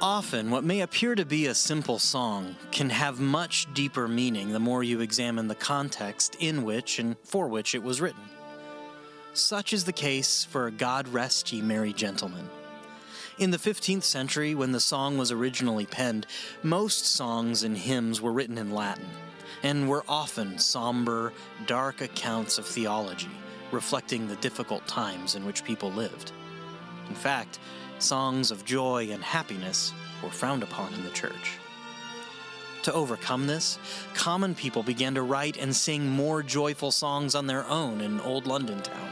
Often, what may appear to be a simple song can have much deeper meaning the more you examine the context in which and for which it was written. Such is the case for God Rest Ye Merry Gentlemen. In the 15th century, when the song was originally penned, most songs and hymns were written in Latin and were often somber, dark accounts of theology, reflecting the difficult times in which people lived. In fact, songs of joy and happiness were frowned upon in the church. To overcome this, common people began to write and sing more joyful songs on their own in old London town.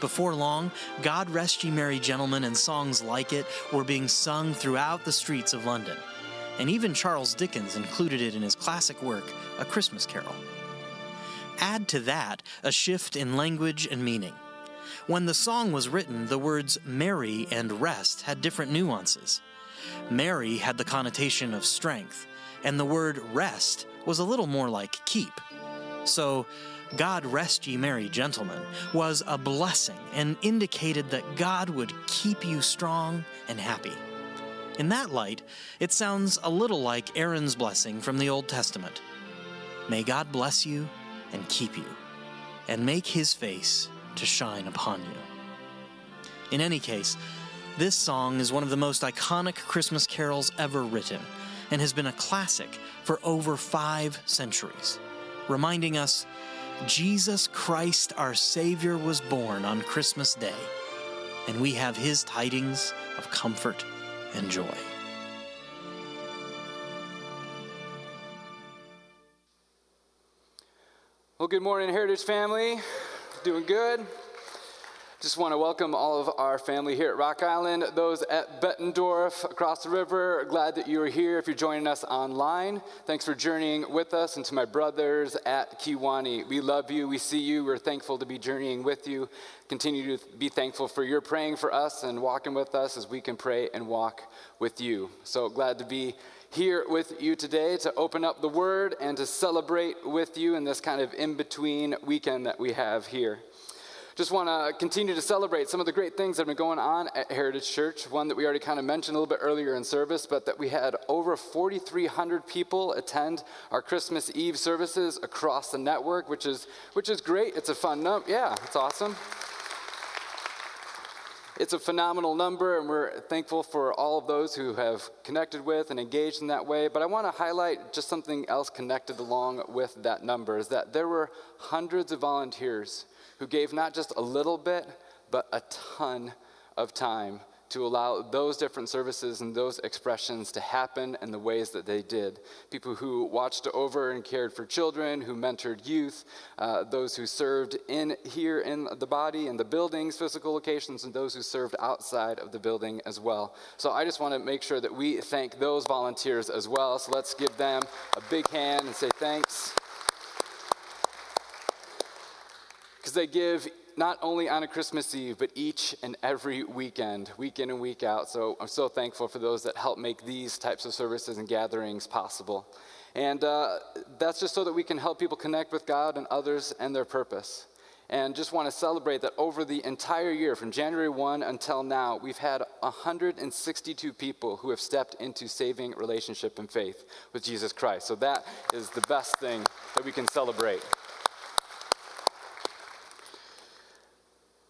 Before long, God Rest Ye Merry Gentlemen and songs like it were being sung throughout the streets of London, and even Charles Dickens included it in his classic work, A Christmas Carol. Add to that a shift in language and meaning. When the song was written, the words merry and rest had different nuances. Merry had the connotation of strength, and the word rest was a little more like keep. So, God rest ye merry gentlemen was a blessing and indicated that God would keep you strong and happy. In that light, it sounds a little like Aaron's blessing from the Old Testament. May God bless you and keep you, and make his face to shine upon you. In any case, this song is one of the most iconic Christmas carols ever written and has been a classic for over five centuries, reminding us Jesus Christ, our Savior, was born on Christmas Day, and we have his tidings of comfort and joy. Well, good morning, Heritage family. Doing good? Just want to welcome all of our family here at Rock Island, those at Bettendorf across the river. Glad that you are here. If you're joining us online, thanks for journeying with us. And to my brothers at Kiwani, we love you. We see you. We're thankful to be journeying with you. Continue to be thankful for your praying for us and walking with us as we can pray and walk with you. So glad to be here with you today to open up the Word and to celebrate with you in this kind of in between weekend that we have here. Just want to continue to celebrate some of the great things that have been going on at Heritage Church. One that we already kind of mentioned a little bit earlier in service, but that we had over 4,300 people attend our Christmas Eve services across the network, which is, which is great. It's a fun number. Yeah, it's awesome. It's a phenomenal number, and we're thankful for all of those who have connected with and engaged in that way. But I want to highlight just something else connected along with that number is that there were hundreds of volunteers who gave not just a little bit, but a ton of time to allow those different services and those expressions to happen in the ways that they did. People who watched over and cared for children, who mentored youth, uh, those who served in here in the body, in the buildings, physical locations, and those who served outside of the building as well. So I just want to make sure that we thank those volunteers as well. So let's give them a big hand and say thanks. Because they give not only on a Christmas Eve, but each and every weekend, week in and week out. So I'm so thankful for those that help make these types of services and gatherings possible. And uh, that's just so that we can help people connect with God and others and their purpose. And just want to celebrate that over the entire year, from January 1 until now, we've had 162 people who have stepped into saving relationship and faith with Jesus Christ. So that is the best thing that we can celebrate.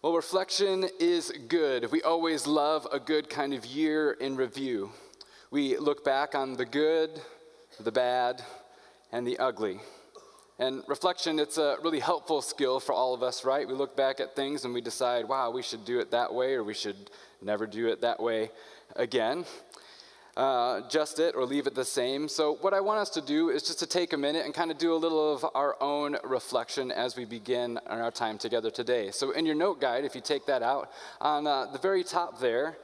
Well, reflection is good. We always love a good kind of year in review. We look back on the good, the bad, and the ugly. And reflection, it's a really helpful skill for all of us, right? We look back at things and we decide, wow, we should do it that way, or we should never do it that way again uh, just it or leave it the same. So, what I want us to do is just to take a minute and kind of do a little of our own reflection as we begin our time together today. So, in your note guide, if you take that out, on uh, the very top there,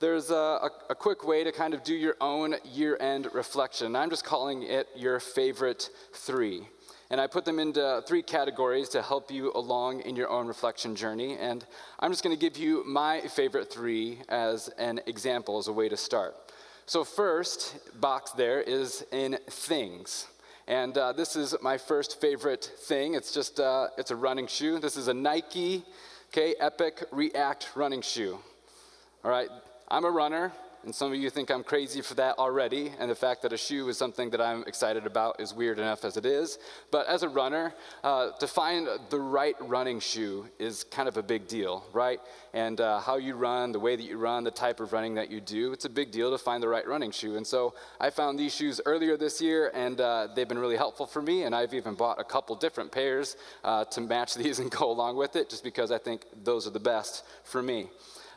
there's a, a, a, quick way to kind of do your own year end reflection. I'm just calling it your favorite three. And I put them into three categories to help you along in your own reflection journey. And I'm just going to give you my favorite three as an example, as a way to start. So, first box there is in things. And uh, this is my first favorite thing. It's just, uh, it's a running shoe. This is a Nike, okay, Epic React running shoe. All right, I'm a runner, and some of you think I'm crazy for that already, and the fact that a shoe is something that I'm excited about is weird enough as it is. But as a runner, uh, to find the right running shoe is kind of a big deal, right? And uh, how you run, the way that you run, the type of running that you do, it's a big deal to find the right running shoe. And so I found these shoes earlier this year, and uh, they've been really helpful for me, and I've even bought a couple different pairs uh, to match these and go along with it, just because I think those are the best for me.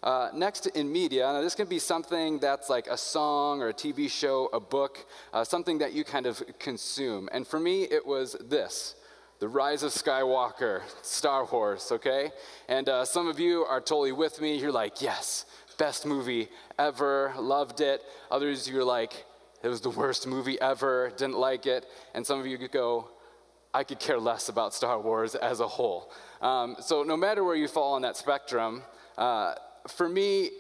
Uh, next in media, now this can be something that's like a song or a TV show, a book, uh, something that you kind of consume. And for me, it was this The Rise of Skywalker, Star Wars, okay? And uh, some of you are totally with me. You're like, yes, best movie ever, loved it. Others, you're like, it was the worst movie ever, didn't like it. And some of you could go, I could care less about Star Wars as a whole. Um, so, no matter where you fall on that spectrum, uh, for me,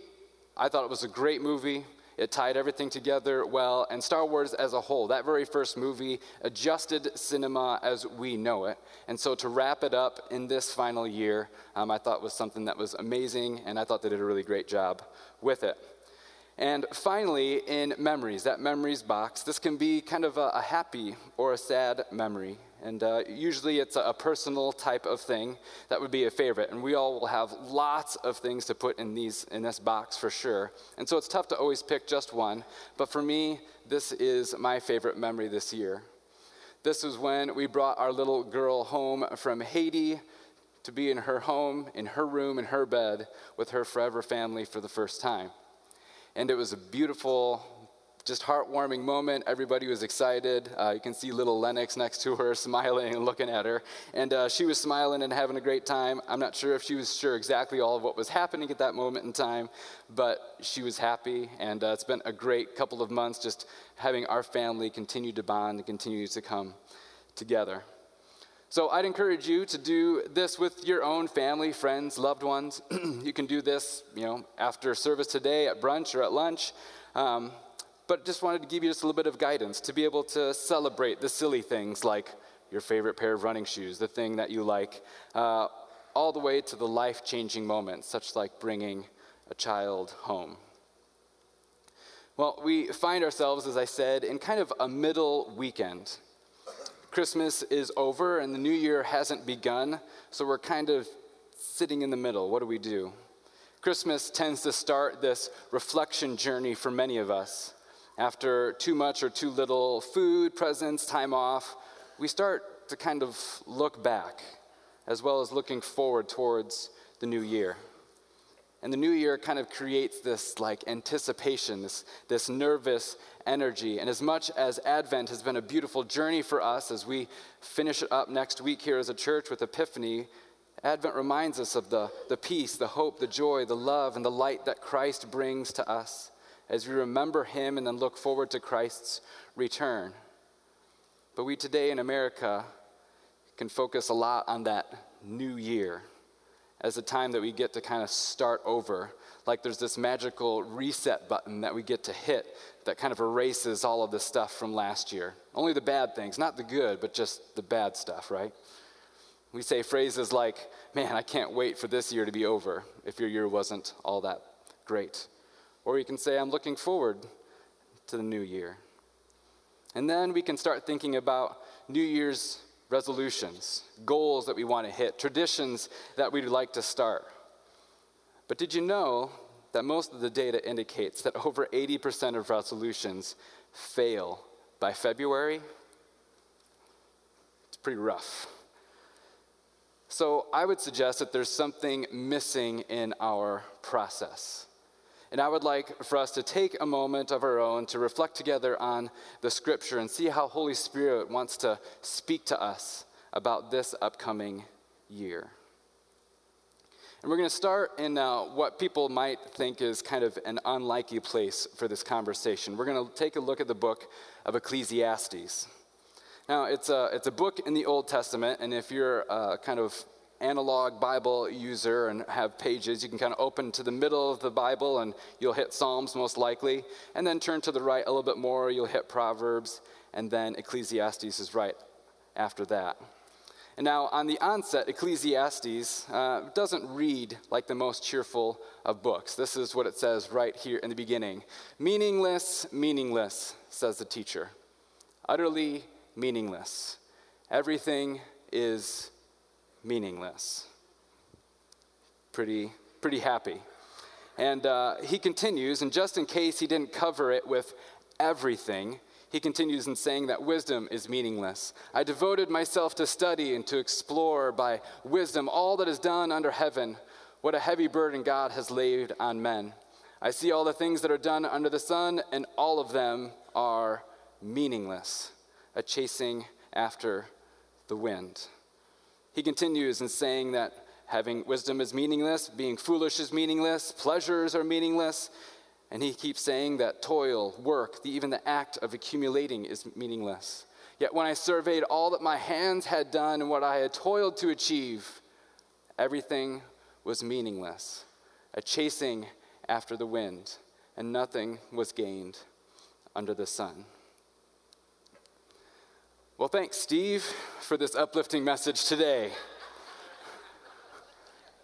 I thought it was a great movie. It tied everything together well, and Star Wars as a whole, that very first movie adjusted cinema as we know it. And so to wrap it up in this final year, um, I thought was something that was amazing, and I thought they did a really great job with it. And finally, in memories, that memories box, this can be kind of a, a happy or a sad memory. And uh, usually it's a, a, personal type of thing that would be a favorite. And we all will have lots of things to put in, these, in this box for sure. And so it's tough to always pick just one. But for me, this is my favorite memory this year. This was when we brought our little girl home from Haiti to be in her home, in her room, in her bed with her forever family for the first time. And it was a beautiful, just heartwarming moment. Everybody was excited. Uh, you can see little Lennox next to her smiling and looking at her. And uh, she was smiling and having a great time. I'm not sure if she was sure exactly all of what was happening at that moment in time, but she was happy. And uh, it's been a great couple of months just having our family continue to bond and continue to come together. So I'd encourage you to do this with your own family, friends, loved ones. you can do this, you know, after service today at brunch or at lunch. Um, but just wanted to give you just a little bit of guidance to be able to celebrate the silly things like your favorite pair of running shoes, the thing that you like, uh, all the way to the life changing moments, such like bringing a child home. Well, we find ourselves, as I said, in kind of a middle weekend. Christmas is over and the new year hasn't begun, so we're kind of sitting in the middle. What do we do? Christmas tends to start this reflection journey for many of us. After too much or too little food, presents, time off, we start to kind of look back as well as looking forward towards the new year. And the new year kind of creates this like anticipation, this, this nervous energy. And as much as Advent has been a beautiful journey for us as we finish it up next week here as a church with Epiphany, Advent reminds us of the, the peace, the hope, the joy, the love, and the light that Christ brings to us as we remember him and then look forward to Christ's return. But we today in America can focus a lot on that new year as a time that we get to kind of start over. Like there's this magical reset button that we get to hit that kind of erases all of the stuff from last year. Only the bad things, not the good, but just the bad stuff, right? We say phrases like, man, I can't wait for this year to be over if your year wasn't all that great. Or you can say, I'm looking forward to the new year. And then we can start thinking about New Year's resolutions, goals that we want to hit, traditions that we'd like to start. But did you know that most of the data indicates that over 80% of resolutions fail by February? It's pretty rough. So I would suggest that there's something missing in our process. And I would like for us to take a moment of our own to reflect together on the scripture and see how Holy Spirit wants to speak to us about this upcoming year. And we're going to start in uh, what people might think is kind of an unlikely place for this conversation. We're going to take a look at the book of Ecclesiastes. Now, it's a, it's a book in the Old Testament, and if you're uh, kind of analog Bible user and have pages, you can kind of open to the middle of the Bible and you'll hit Psalms most likely, and then turn to the right a little bit more, you'll hit Proverbs, and then Ecclesiastes is right after that. And now, on the onset, Ecclesiastes uh, doesn't read like the most cheerful of books. This is what it says right here in the beginning Meaningless, meaningless, says the teacher. Utterly meaningless. Everything is meaningless. Pretty, pretty happy. And uh, he continues, and just in case he didn't cover it with everything, he continues in saying that wisdom is meaningless. I devoted myself to study and to explore by wisdom all that is done under heaven. What a heavy burden God has laid on men. I see all the things that are done under the sun, and all of them are meaningless, a chasing after the wind. He continues in saying that having wisdom is meaningless, being foolish is meaningless, pleasures are meaningless, and he keeps saying that toil, work, the, even the act of accumulating is meaningless. Yet when I surveyed all that my hands had done and what I had toiled to achieve, everything was meaningless, a chasing after the wind, and nothing was gained under the sun. Well, thanks, Steve, for this uplifting message today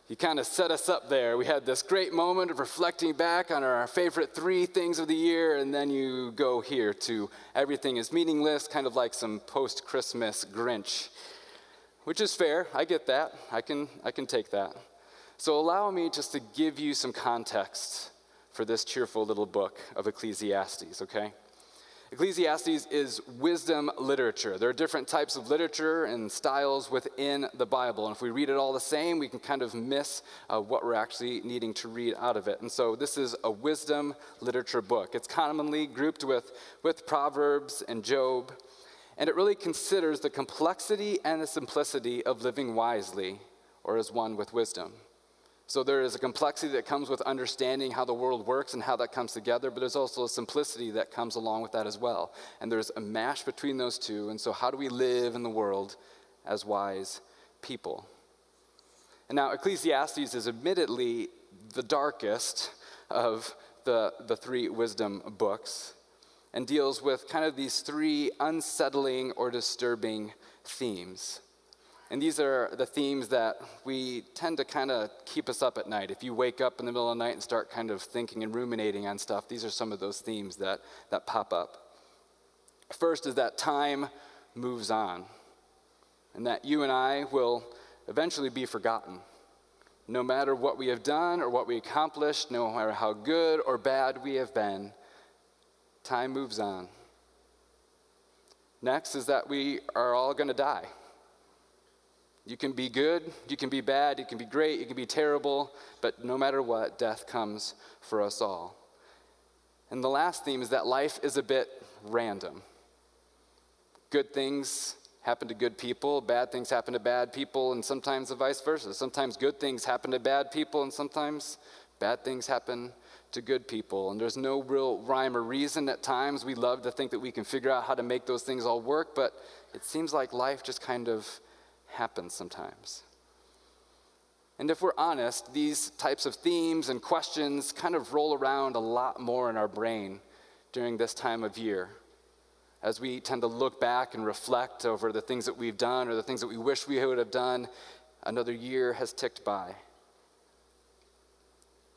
you kind of set us up there. We had this great moment of reflecting back on our favorite three things of the year, and then you go here to everything is meaningless, kind of like some post Christmas Grinch, which is fair. I get that. I can, I can take that. So allow me just to give you some context for this cheerful little book of Ecclesiastes, okay? Ecclesiastes is wisdom literature. There are different types of literature and styles within the Bible. And if we read it all the same, we can kind of miss uh, what we're actually needing to read out of it. And so this is a wisdom literature book. It's commonly grouped with, with Proverbs and Job. And it really considers the complexity and the simplicity of living wisely or as one with wisdom. So there is a complexity that comes with understanding how the world works and how that comes together, but there's also a simplicity that comes along with that as well. And there's a mash between those two. And so, how do we live in the world as wise people? And now, Ecclesiastes is admittedly the darkest of the, the three wisdom books and deals with kind of these three unsettling or disturbing themes. And these are the themes that we tend to kind of keep us up at night. If you wake up in the middle of the night and start kind of thinking and ruminating on stuff, these are some of those themes that, that pop up. First is that time moves on, and that you and I will eventually be forgotten. No matter what we have done or what we accomplished, no matter how good or bad we have been, time moves on. Next is that we are all going to die. You can be good, you can be bad, you can be great, you can be terrible, but no matter what, death comes for us all. And the last theme is that life is a bit random. Good things happen to good people, bad things happen to bad people, and sometimes the vice versa. Sometimes good things happen to bad people, and sometimes bad things happen to good people. And there's no real rhyme or reason at times. We love to think that we can figure out how to make those things all work, but it seems like life just kind of happens sometimes. And if we're honest, these types of themes and questions kind of roll around a lot more in our brain during this time of year as we tend to look back and reflect over the things that we've done or the things that we wish we would have done. Another year has ticked by.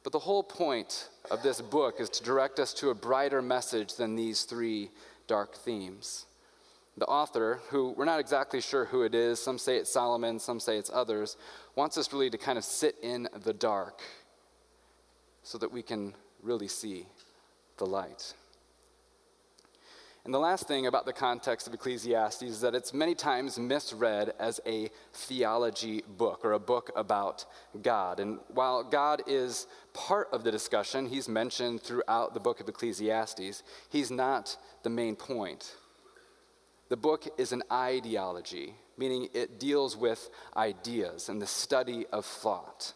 But the whole point of this book is to direct us to a brighter message than these three dark themes the author, who we're not exactly sure who it is, some say it's Solomon, some say it's others, wants us really to kind of sit in the dark so that we can really see the light. And the last thing about the context of Ecclesiastes is that it's many times misread as a theology book or a book about God. And while God is part of the discussion, he's mentioned throughout the book of Ecclesiastes, he's not the main point. The book is an ideology, meaning it deals with ideas and the study of thought,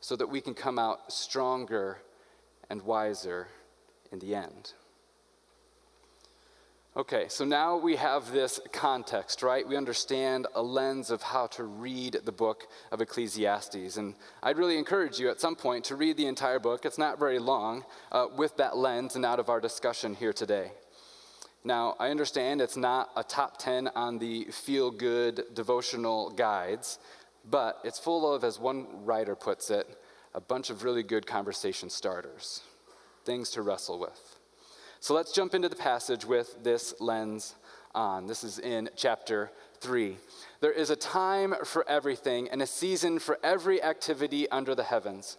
so that we can come out stronger and wiser in the end. Okay, so now we have this context, right? We understand a lens of how to read the book of Ecclesiastes. And I'd really encourage you at some point to read the entire book. It's not very long, uh, with that lens and out of our discussion here today. Now, I understand it's not a top 10 on the feel good devotional guides, but it's full of, as one writer puts it, a bunch of really good conversation starters, things to wrestle with. So let's jump into the passage with this lens on. This is in chapter 3. There is a time for everything and a season for every activity under the heavens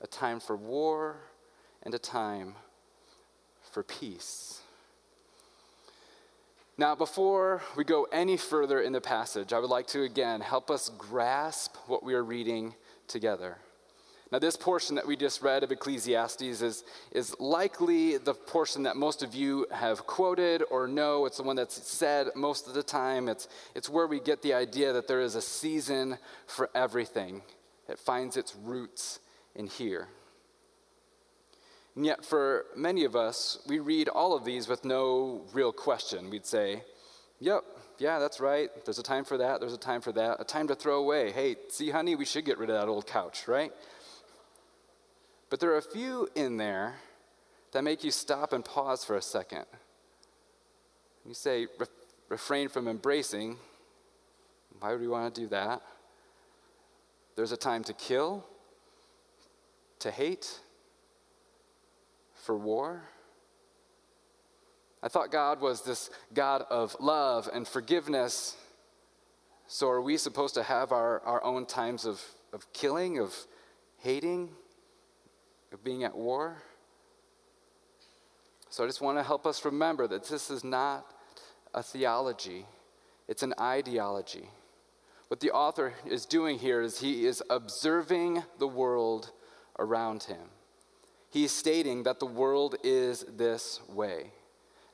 a time for war and a time for peace. Now, before we go any further in the passage, I would like to again help us grasp what we are reading together. Now, this portion that we just read of Ecclesiastes is, is likely the portion that most of you have quoted or know. It's the one that's said most of the time. It's, it's where we get the idea that there is a season for everything, it finds its roots in here. And yet, for many of us, we read all of these with no real question. We'd say, Yep, yeah, that's right. There's a time for that. There's a time for that. A time to throw away. Hey, see, honey, we should get rid of that old couch, right? But there are a few in there that make you stop and pause for a second. You say, refrain from embracing. Why would we want to do that? There's a time to kill, to hate, for war. I thought God was this God of love and forgiveness. So are we supposed to have our, our own times of, of killing, of hating, of being at war? So I just want to help us remember that this is not a theology, it's an ideology. What the author is doing here is he is observing the world around him. He is stating that the world is this way.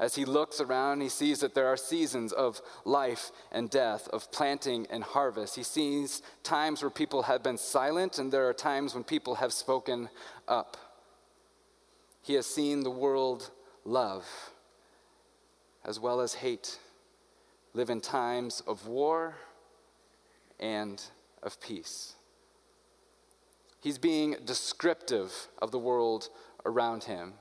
As he looks around, he sees that there are seasons of life and death, of planting and harvest. He sees times where people have been silent, and there are times when people have spoken up. He has seen the world love as well as hate, live in times of war and of peace. He's being descriptive of the world around him.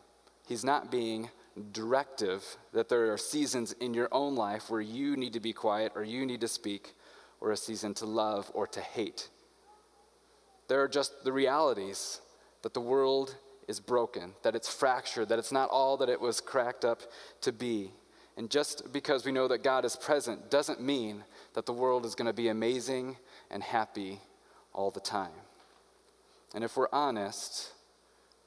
He's not being directive that there are seasons in your own life where you need to be quiet or you need to speak, or a season to love or to hate. There are just the realities that the world is broken, that it's fractured, that it's not all that it was cracked up to be. And just because we know that God is present doesn't mean that the world is going to be amazing and happy all the time. And if we're honest,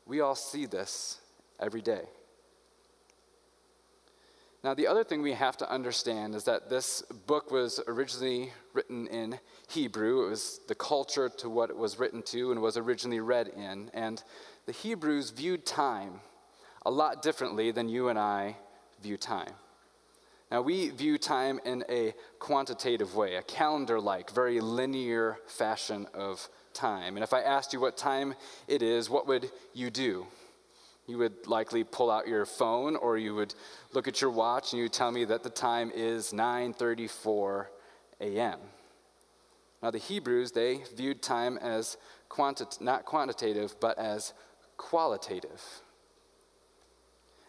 we all see this every day. Now, the other thing we have to understand is that this book was originally written in Hebrew. It was the culture to what it was written to and was originally read in. And the Hebrews viewed time a lot differently than you and I view time. Now, we view time in a quantitative way, a calendar like, very linear fashion of time. And if I asked you what time it is, what would you do? You would likely pull out your phone or you would look at your watch and you would tell me that the time is 9:34 a.m. Now the Hebrews, they viewed time as quanti- not quantitative but as qualitative.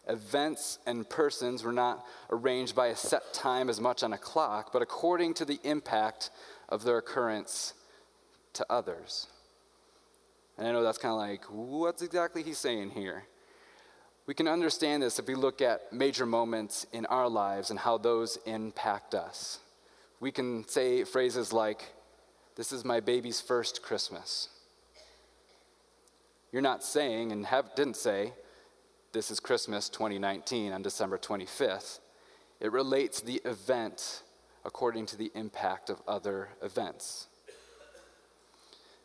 Events and persons were not arranged by a set time as much on a clock, but according to the impact of their occurrence to others. And I know that's kind of like, what's exactly he's saying here? We can understand this if we look at major moments in our lives and how those impact us. We can say phrases like, This is my baby's first Christmas. You're not saying, and have, didn't say, This is Christmas 2019 on December 25th. It relates the event according to the impact of other events.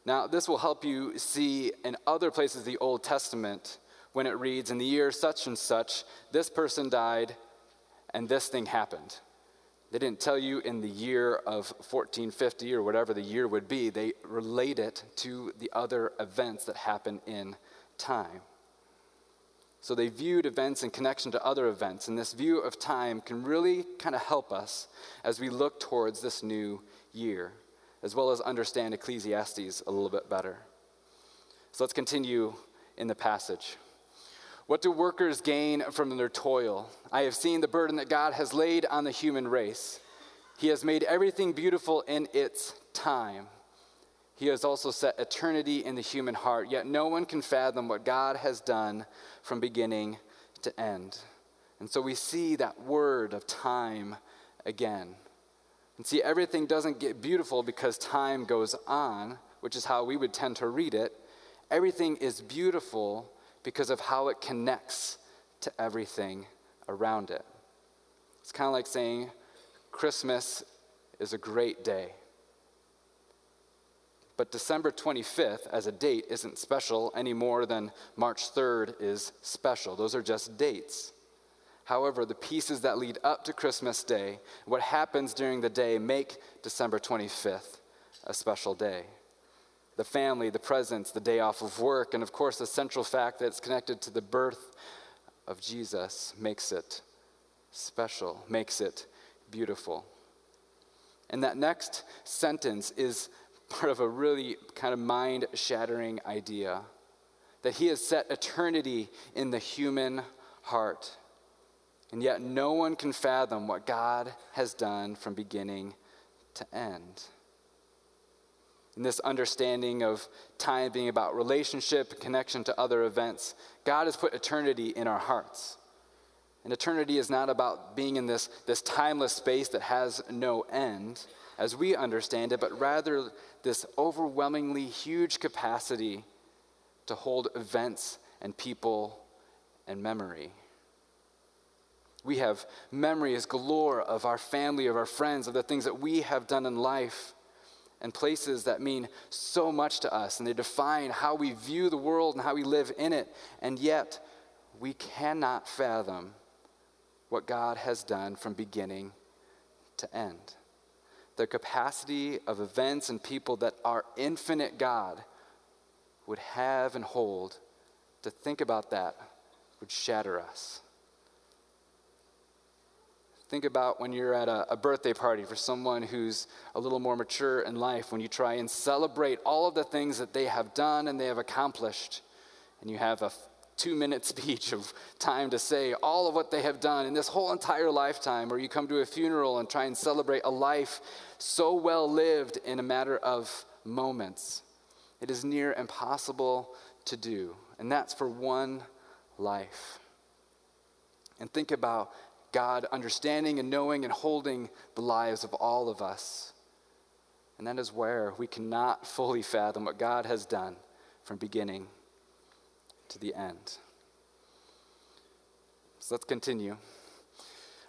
Now, this will help you see in other places the Old Testament when it reads, In the year such and such, this person died and this thing happened. They didn't tell you in the year of 1450 or whatever the year would be. They relate it to the other events that happen in time. So they viewed events in connection to other events. And this view of time can really kind of help us as we look towards this new year, as well as understand Ecclesiastes a little bit better. So let's continue in the passage. What do workers gain from their toil? I have seen the burden that God has laid on the human race. He has made everything beautiful in its time. He has also set eternity in the human heart, yet no one can fathom what God has done from beginning to end. And so we see that word of time again. And see, everything doesn't get beautiful because time goes on, which is how we would tend to read it. Everything is beautiful because of how it connects to everything around it. It's kind of like saying Christmas is a great day. But December 25th as a date isn't special any more than March 3rd is special. Those are just dates. However, the pieces that lead up to Christmas Day, what happens during the day, make December 25th a special day the family, the presents, the day off of work, and of course, the central fact that it's connected to the birth of Jesus makes it special, makes it beautiful. And that next sentence is part of a really kind of mind shattering idea that he has set eternity in the human heart. And yet, no one can fathom what God has done from beginning to end in this understanding of time being about relationship, and connection to other events, God has put eternity in our hearts. And eternity is not about being in this, this timeless space that has no end, as we understand it, but rather this overwhelmingly huge capacity to hold events and people and memory. We have memories galore of our family, of our friends, of the things that we have done in life and places that mean so much to us, and they define how we view the world and how we live in it. And yet, we cannot fathom what God has done from beginning to end. The capacity of events and people that our infinite God would have and hold, to think about that would shatter us. Think about when you're at a, a, birthday party for someone who's a little more mature in life, when you try and celebrate all of the things that they have done and they have accomplished, and you have a two minute speech of time to say all of what they have done in this whole entire lifetime, or you come to a funeral and try and celebrate a life so well lived in a matter of moments. It is near impossible to do, and that's for one life. And think about God understanding and knowing and holding the lives of all of us. And that is where we cannot fully fathom what God has done from beginning to the end. So let's continue.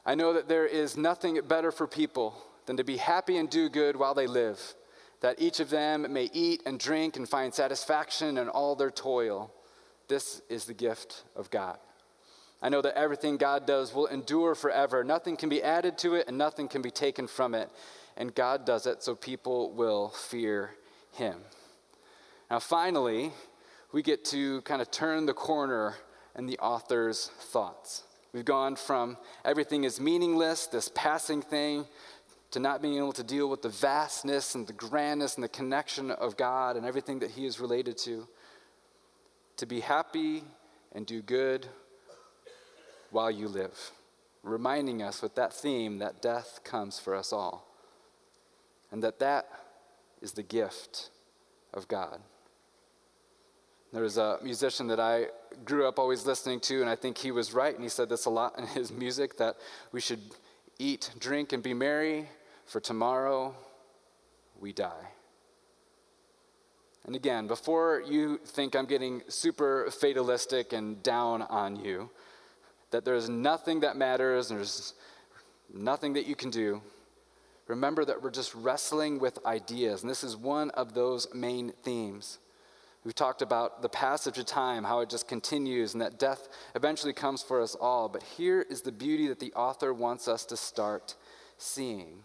I know that there is nothing better for people than to be happy and do good while they live, that each of them may eat and drink and find satisfaction in all their toil. This is the gift of God. I know that everything God does will endure forever. Nothing can be added to it and nothing can be taken from it. And God does it so people will fear him. Now, finally, we get to kind of turn the corner in the author's thoughts. We've gone from everything is meaningless, this passing thing, to not being able to deal with the vastness and the grandness and the connection of God and everything that He is related to, to be happy and do good while you live, reminding us with that theme that death comes for us all, and that that is the gift of God. There was a musician that I grew up always listening to, and I think he was right, and he said this a lot in his music that we should eat, drink, and be merry, for tomorrow we die. And again, before you think I'm getting super fatalistic and down on you, that there's nothing that matters, there's nothing that you can do. Remember that we're just wrestling with ideas, and this is one of those main themes. We've talked about the passage of time, how it just continues, and that death eventually comes for us all. But here is the beauty that the author wants us to start seeing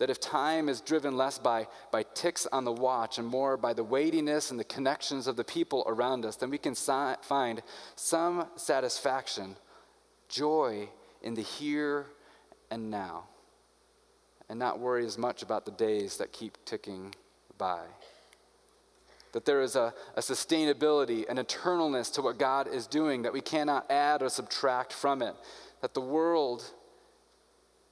that if time is driven less by, by ticks on the watch and more by the weightiness and the connections of the people around us, then we can si- find some satisfaction, joy in the here and now, and not worry as much about the days that keep ticking by. That there is a, a sustainability, an eternalness to what God is doing that we cannot add or subtract from it. That the world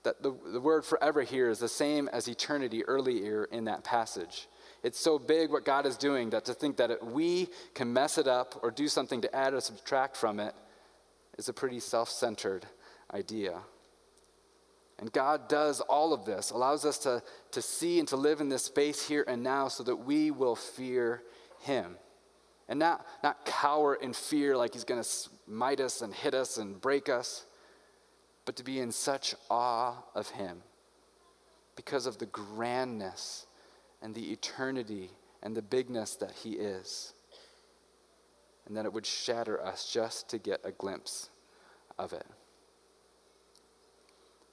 that the, the word forever here is the same as eternity earlier in that passage. It's so big what God is doing that to think that it, we can mess it up or do something to add or subtract from it is a pretty self centered idea. And God does all of this, allows us to, to see and to live in this space here and now so that we will fear Him. And not, not cower in fear like He's going to smite us and hit us and break us, but to be in such awe of Him because of the grandness and the eternity and the bigness that He is. And that it would shatter us just to get a glimpse of it.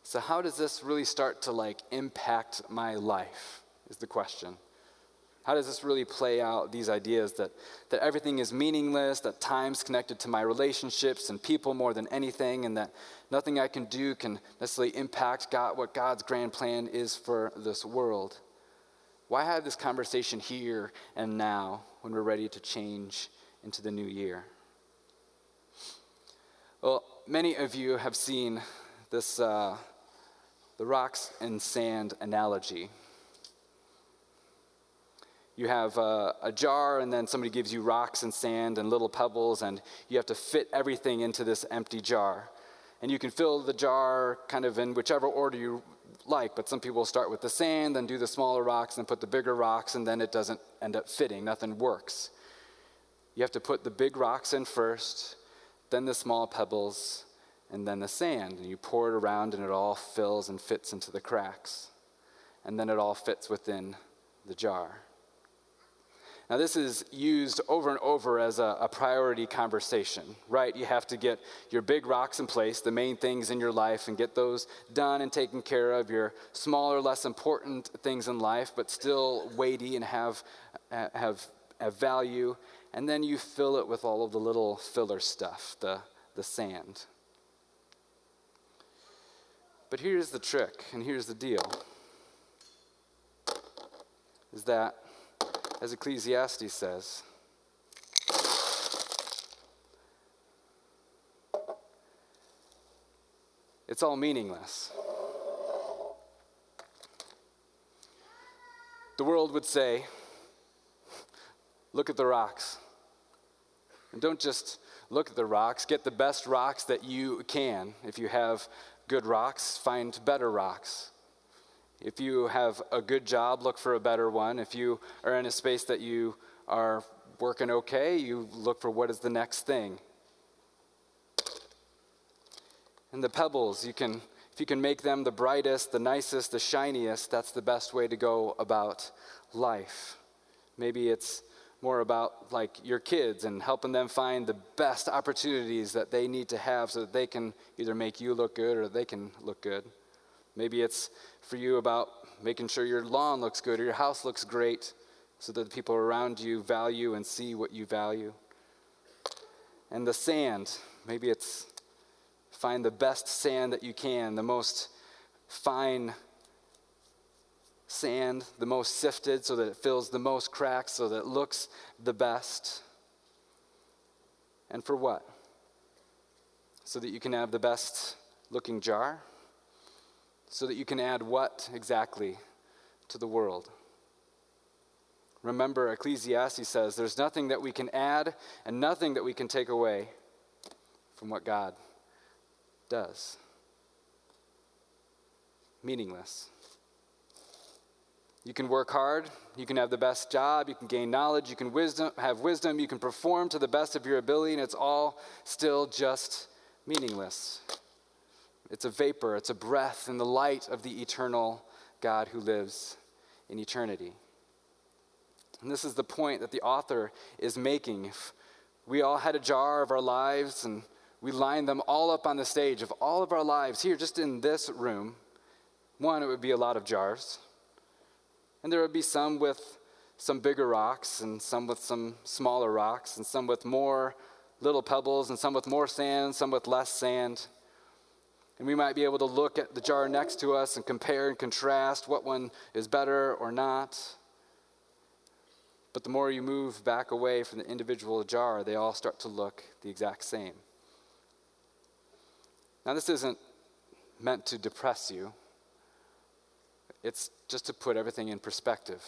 So, how does this really start to like impact my life? Is the question. How does this really play out these ideas that, that everything is meaningless, that time's connected to my relationships and people more than anything, and that nothing I can do can necessarily impact God, what God's grand plan is for this world? Why have this conversation here and now when we're ready to change into the new year? Well, many of you have seen this, uh, the rocks and sand analogy you have a, a, jar, and then somebody gives you rocks and sand and little pebbles, and you have to fit everything into this empty jar. And you can fill the jar kind of in whichever order you like, but some people start with the sand, then do the smaller rocks, then put the bigger rocks, and then it doesn't end up fitting. Nothing works. You have to put the big rocks in first, then the small pebbles, and then the sand. And you pour it around, and it all fills and fits into the cracks. And then it all fits within the jar. Now, this is used over and over as a, a, priority conversation, right? You have to get your big rocks in place, the main things in your life, and get those done and taken care of. Your smaller, less important things in life, but still weighty and have, have, have value. And then you fill it with all of the little filler stuff, the, the sand. But here's the trick, and here's the deal is that as Ecclesiastes says. It's all meaningless. The world would say, look at the rocks. And don't just look at the rocks, get the best rocks that you can. If you have good rocks, find better rocks. If you have a good job, look for a better one. If you are in a space that you are working okay, you look for what is the next thing. And the pebbles, you can if you can make them the brightest, the nicest, the shiniest, that's the best way to go about life. Maybe it's more about like your kids and helping them find the best opportunities that they need to have so that they can either make you look good or they can look good. Maybe it's for you about making sure your lawn looks good or your house looks great so that the people around you value and see what you value. And the sand, maybe it's find the best sand that you can, the most fine sand, the most sifted so that it fills the most cracks, so that it looks the best. And for what? So that you can have the best looking jar? so that you can add what exactly to the world? Remember, Ecclesiastes says there's nothing that we can add and nothing that we can take away from what God does. Meaningless. You can work hard, you can have the best job, you can gain knowledge, you can wisdom, have wisdom, you can perform to the best of your ability, and it's all still just meaningless. It's a vapor, it's a breath in the light of the eternal God who lives in eternity. And this is the point that the author is making. If we all had a jar of our lives and we lined them all up on the stage of all of our lives here, just in this room. One, it would be a lot of jars. And there would be some with some bigger rocks, and some with some smaller rocks, and some with more little pebbles, and some with more sand, some with less sand. And we might be able to look at the jar next to us and compare and contrast what one is better or not. But the more you move back away from the individual jar, they all start to look the exact same. Now, this isn't meant to depress you, it's just to put everything in perspective.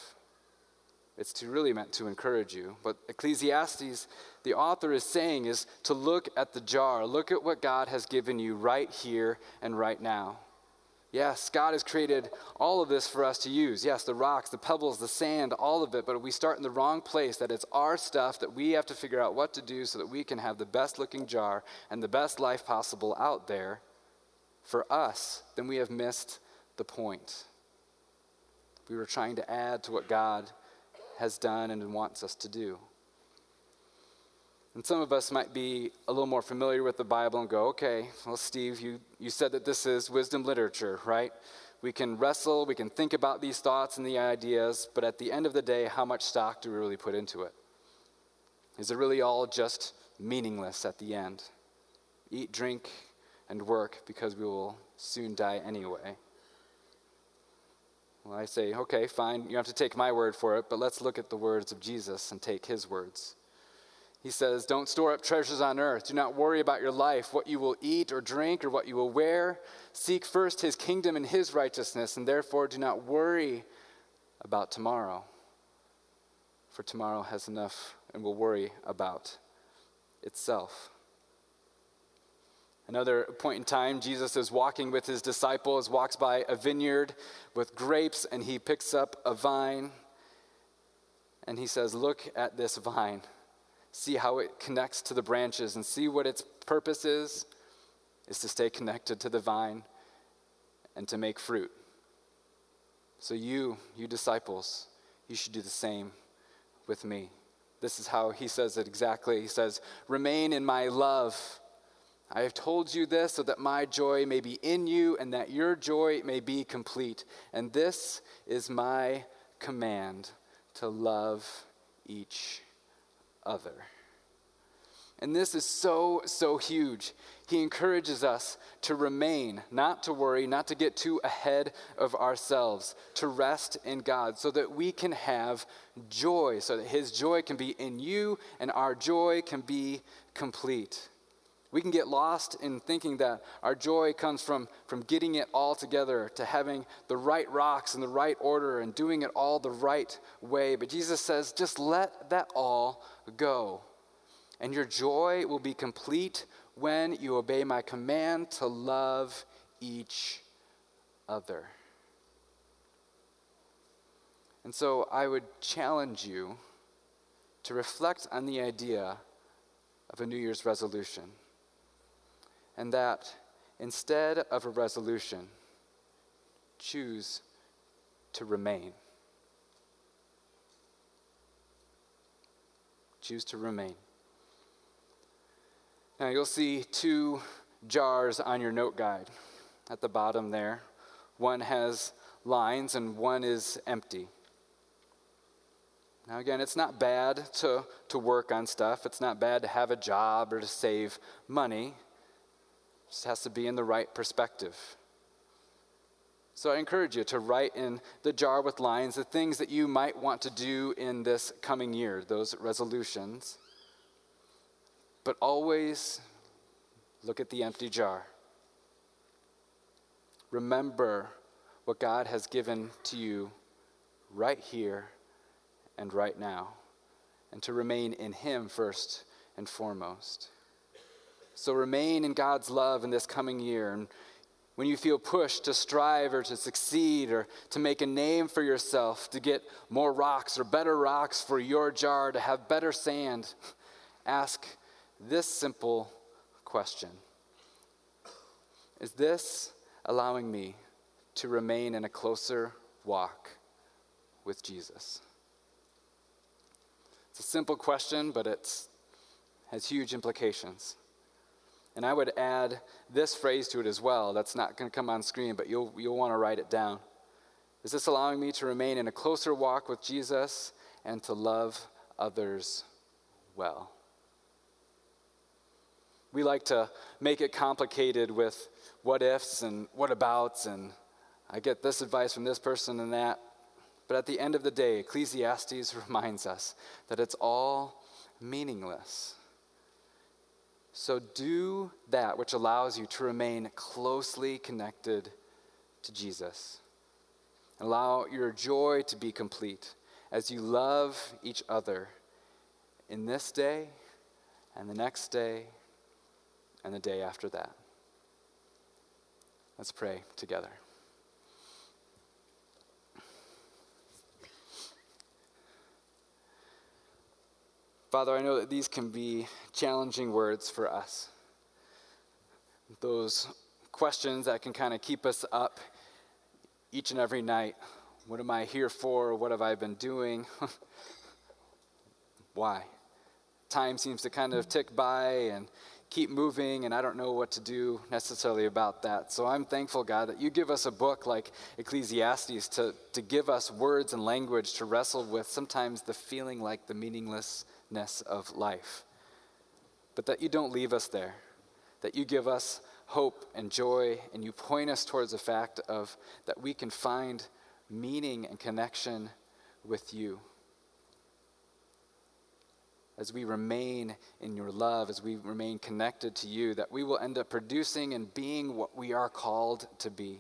It's to really meant to encourage you. But Ecclesiastes, the author is saying, is to look at the jar. Look at what God has given you right here and right now. Yes, God has created all of this for us to use. Yes, the rocks, the pebbles, the sand, all of it, but if we start in the wrong place, that it's our stuff that we have to figure out what to do so that we can have the best looking jar and the best life possible out there for us, then we have missed the point. We were trying to add to what God has done and wants us to do. And some of us might be a little more familiar with the Bible and go, okay, well, Steve, you, you said that this is wisdom literature, right? We can wrestle, we can think about these thoughts and the ideas, but at the end of the day, how much stock do we really put into it? Is it really all just meaningless at the end? Eat, drink, and work because we will soon die anyway. Well, I say, okay, fine, you have to take my word for it, but let's look at the words of Jesus and take his words. He says, Don't store up treasures on earth. Do not worry about your life, what you will eat or drink or what you will wear. Seek first his kingdom and his righteousness, and therefore do not worry about tomorrow. For tomorrow has enough and will worry about itself. Another point in time, Jesus is walking with his disciples, walks by a vineyard with grapes, and he picks up a vine. And he says, Look at this vine see how it connects to the branches and see what its purpose is is to stay connected to the vine and to make fruit. So you, you disciples, you should do the same with me. This is how he says it exactly. He says, "Remain in my love." I have told you this so that my joy may be in you and that your joy may be complete. And this is my command to love each other. And this is so, so huge. He encourages us to remain, not to worry, not to get too ahead of ourselves, to rest in God so that we can have joy, so that His joy can be in you and our joy can be complete. We can get lost in thinking that our joy comes from, from getting it all together, to having the right rocks in the right order and doing it all the right way. But Jesus says, just let that all go. And your joy will be complete when you obey my command to love each other. And so I would challenge you to reflect on the idea of a New Year's resolution. And that instead of a resolution, choose to remain. Choose to remain. Now you'll see two jars on your note guide at the bottom there. One has lines and one is empty. Now, again, it's not bad to, to work on stuff. It's not bad to have a job or to save money. Just has to be in the right perspective. So I encourage you to write in the jar with lines the things that you might want to do in this coming year, those resolutions. But always look at the empty jar. Remember what God has given to you right here and right now, and to remain in Him first and foremost. So remain in God's love in this coming year. And when you feel pushed to strive or to succeed or to make a name for yourself, to get more rocks or better rocks for your jar, to have better sand, ask this simple question Is this allowing me to remain in a closer walk with Jesus? It's a simple question, but it has huge implications. And I would add this phrase to it as well. That's not going to come on screen, but you'll, you'll want to write it down. Is this allowing me to remain in a closer walk with Jesus and to love others well? We like to make it complicated with what ifs and what abouts, and I get this advice from this person and that. But at the end of the day, Ecclesiastes reminds us that it's all meaningless. So do that which allows you to remain closely connected to Jesus. Allow your joy to be complete as you love each other in this day and the next day and the day after that. Let's pray together. Father, I know that these can be challenging words for us. Those questions that can kind of keep us up each and every night. What am I here for? What have I been doing? Why? Time seems to kind of tick by and keep moving, and I don't know what to do necessarily about that. So I'm thankful, God, that you give us a book like Ecclesiastes to, to give us words and language to wrestle with sometimes the feeling like the meaninglessness of life. But that you don't leave us there, that you give us hope and joy, and you point us towards the fact of that we can find meaning and connection with you as we remain in your love, as we remain connected to you, that we will end up producing and being what we are called to be.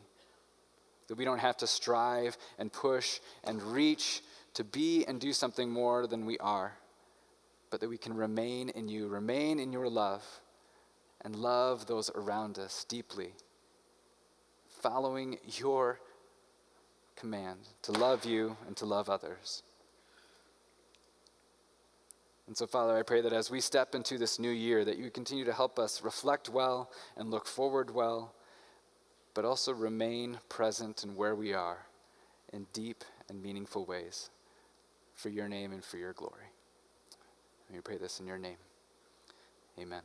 That we don't have to strive and push and reach to be and do something more than we are, but that we can remain in you, remain in your love, and love those around us deeply, following your command to love you and to love others. And so, Father, I pray that as we step into this new year, that you continue to help us reflect well and look forward well, but also remain present in where we are in deep and meaningful ways for your name and for your glory. we pray this in your name. Amen.